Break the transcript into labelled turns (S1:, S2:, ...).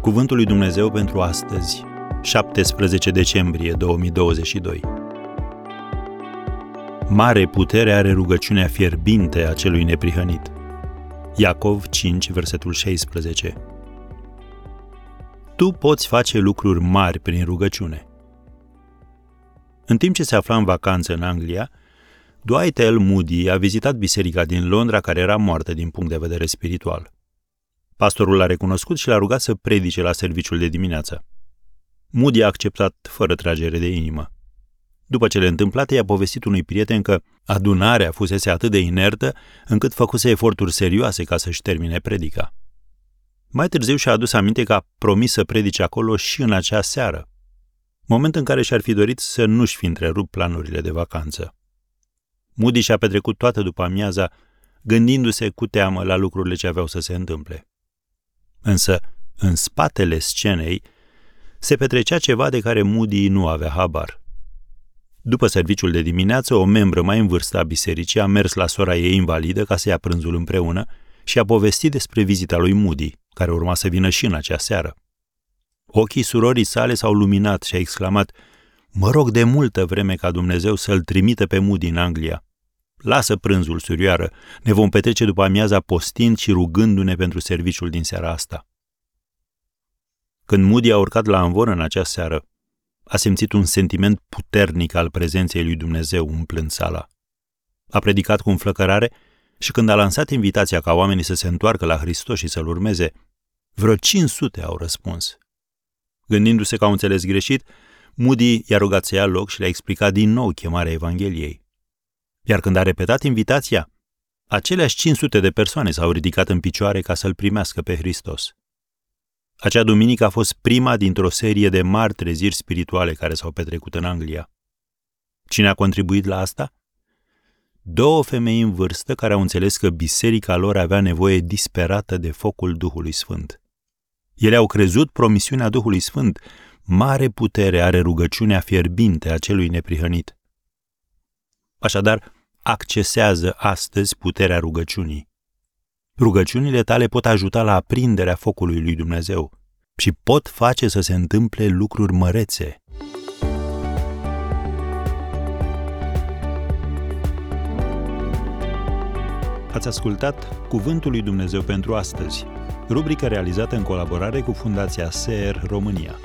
S1: Cuvântul lui Dumnezeu pentru astăzi, 17 decembrie 2022. Mare putere are rugăciunea fierbinte a celui neprihănit. Iacov 5, versetul 16. Tu poți face lucruri mari prin rugăciune. În timp ce se afla în vacanță în Anglia, Dwight L. Moody a vizitat biserica din Londra care era moartă din punct de vedere spiritual. Pastorul l-a recunoscut și l-a rugat să predice la serviciul de dimineață. Moody a acceptat fără tragere de inimă. După cele întâmplate, i-a povestit unui prieten că adunarea fusese atât de inertă încât făcuse eforturi serioase ca să-și termine predica. Mai târziu și-a adus aminte că a promis să predice acolo și în acea seară, moment în care și-ar fi dorit să nu-și fi întrerupt planurile de vacanță. Moody și-a petrecut toată după amiaza gândindu-se cu teamă la lucrurile ce aveau să se întâmple. Însă, în spatele scenei, se petrecea ceva de care Moody nu avea habar. După serviciul de dimineață, o membră mai în vârstă a bisericii a mers la sora ei invalidă ca să ia prânzul împreună și a povestit despre vizita lui Moody, care urma să vină și în acea seară. Ochii surorii sale s-au luminat și a exclamat, Mă rog de multă vreme ca Dumnezeu să-l trimită pe Moody în Anglia. Lasă prânzul, surioară, ne vom petrece după amiaza postind și rugându-ne pentru serviciul din seara asta. Când Moody a urcat la anvor în acea seară, a simțit un sentiment puternic al prezenței lui Dumnezeu umplând sala. A predicat cu înflăcărare și când a lansat invitația ca oamenii să se întoarcă la Hristos și să-L urmeze, vreo 500 au răspuns. Gândindu-se că au înțeles greșit, Moody i-a rugat să ia loc și le-a explicat din nou chemarea Evangheliei. Iar când a repetat invitația, aceleași 500 de persoane s-au ridicat în picioare ca să-L primească pe Hristos. Acea duminică a fost prima dintr-o serie de mari treziri spirituale care s-au petrecut în Anglia. Cine a contribuit la asta? Două femei în vârstă care au înțeles că biserica lor avea nevoie disperată de focul Duhului Sfânt. Ele au crezut promisiunea Duhului Sfânt, mare putere are rugăciunea fierbinte a celui neprihănit. Așadar, accesează astăzi puterea rugăciunii. Rugăciunile tale pot ajuta la aprinderea focului lui Dumnezeu și pot face să se întâmple lucruri mărețe. Ați ascultat Cuvântul lui Dumnezeu pentru astăzi, rubrica realizată în colaborare cu Fundația SER România.